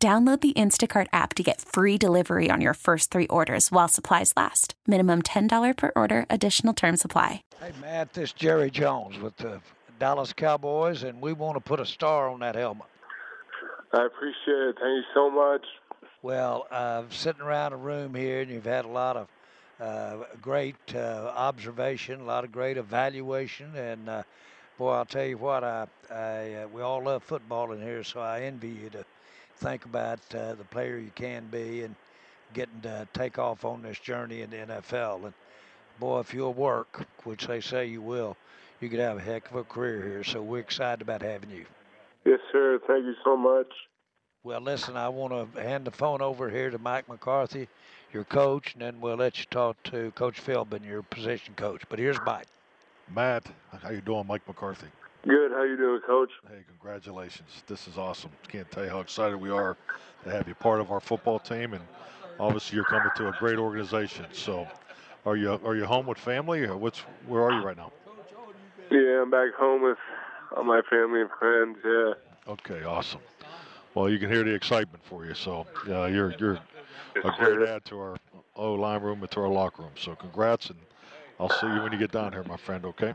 Download the Instacart app to get free delivery on your first three orders while supplies last. Minimum $10 per order, additional term supply. Hey, Matt, this is Jerry Jones with the Dallas Cowboys, and we want to put a star on that helmet. I appreciate it. Thank you so much. Well, uh, sitting around a room here, and you've had a lot of uh, great uh, observation, a lot of great evaluation, and uh, boy, I'll tell you what, I, I uh, we all love football in here, so I envy you to think about uh, the player you can be and getting to take off on this journey in the NFL. And boy, if you'll work, which they say you will, you could have a heck of a career here. So we're excited about having you. Yes, sir. Thank you so much. Well, listen, I want to hand the phone over here to Mike McCarthy, your coach, and then we'll let you talk to Coach Philbin, your position coach. But here's Mike. Matt, how you doing, Mike McCarthy? Good. How you doing, Coach? Hey, congratulations. This is awesome. Can't tell you how excited we are to have you part of our football team, and obviously you're coming to a great organization. So, are you are you home with family, or what's where are you right now? Yeah, I'm back home with all my family and friends. Yeah. Okay, awesome. Well, you can hear the excitement for you. So, uh, you're you're a great add to our O line room and to our locker room. So, congrats, and I'll see you when you get down here, my friend. Okay?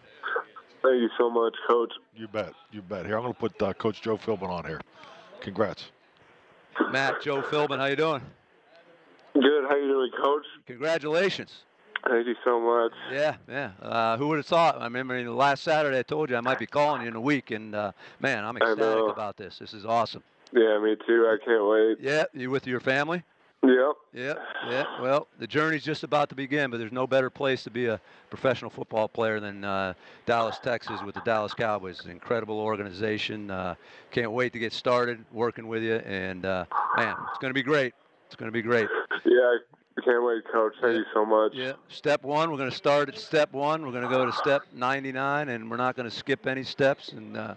Thank you so much, Coach. You bet. You bet. Here, I'm going to put uh, Coach Joe Philbin on here. Congrats. Matt, Joe Philbin, how you doing? Good. How you doing, Coach? Congratulations. Thank you so much. Yeah, yeah. Uh, who would have thought? I remember last Saturday I told you I might be calling you in a week, and uh, man, I'm I ecstatic about this. This is awesome. Yeah, me too. I can't wait. Yeah, you with your family? Yep. Yeah, yeah. Well, the journey's just about to begin, but there's no better place to be a professional football player than uh, Dallas, Texas, with the Dallas Cowboys. It's an incredible organization. Uh, can't wait to get started working with you, and uh, man, it's going to be great. It's going to be great. Yeah, I can't wait, Coach. Thank Yeah. you so much. Yeah. Step one, we're going to start at step one. We're going to go to step 99, and we're not going to skip any steps. And uh,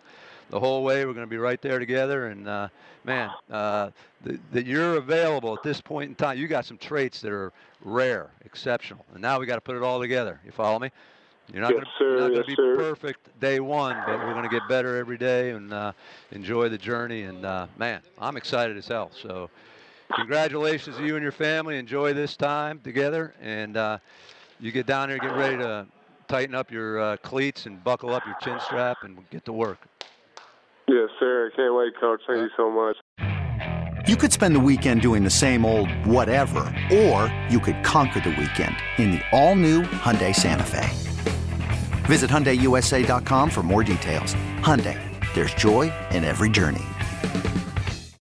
the whole way, we're going to be right there together. And uh, man, uh, th- that you're available at this point in time. You got some traits that are rare, exceptional, and now we got to put it all together. You follow me? You're not Yes, going sir. to Yes, be sir. perfect day one, but we're going to get better every day and uh, enjoy the journey. And uh, man, I'm excited as hell. So congratulations to you and your family. Enjoy this time together, and uh, you get down there, get ready to tighten up your uh, cleats and buckle up your chin strap, and get to work. Yes, sir. I can't wait, Coach. Thank you so much. You could spend the weekend doing the same old whatever, or you could conquer the weekend in the all-new Hyundai Santa Fe. Visit HyundaiUSA.com for more details. Hyundai, there's joy in every journey.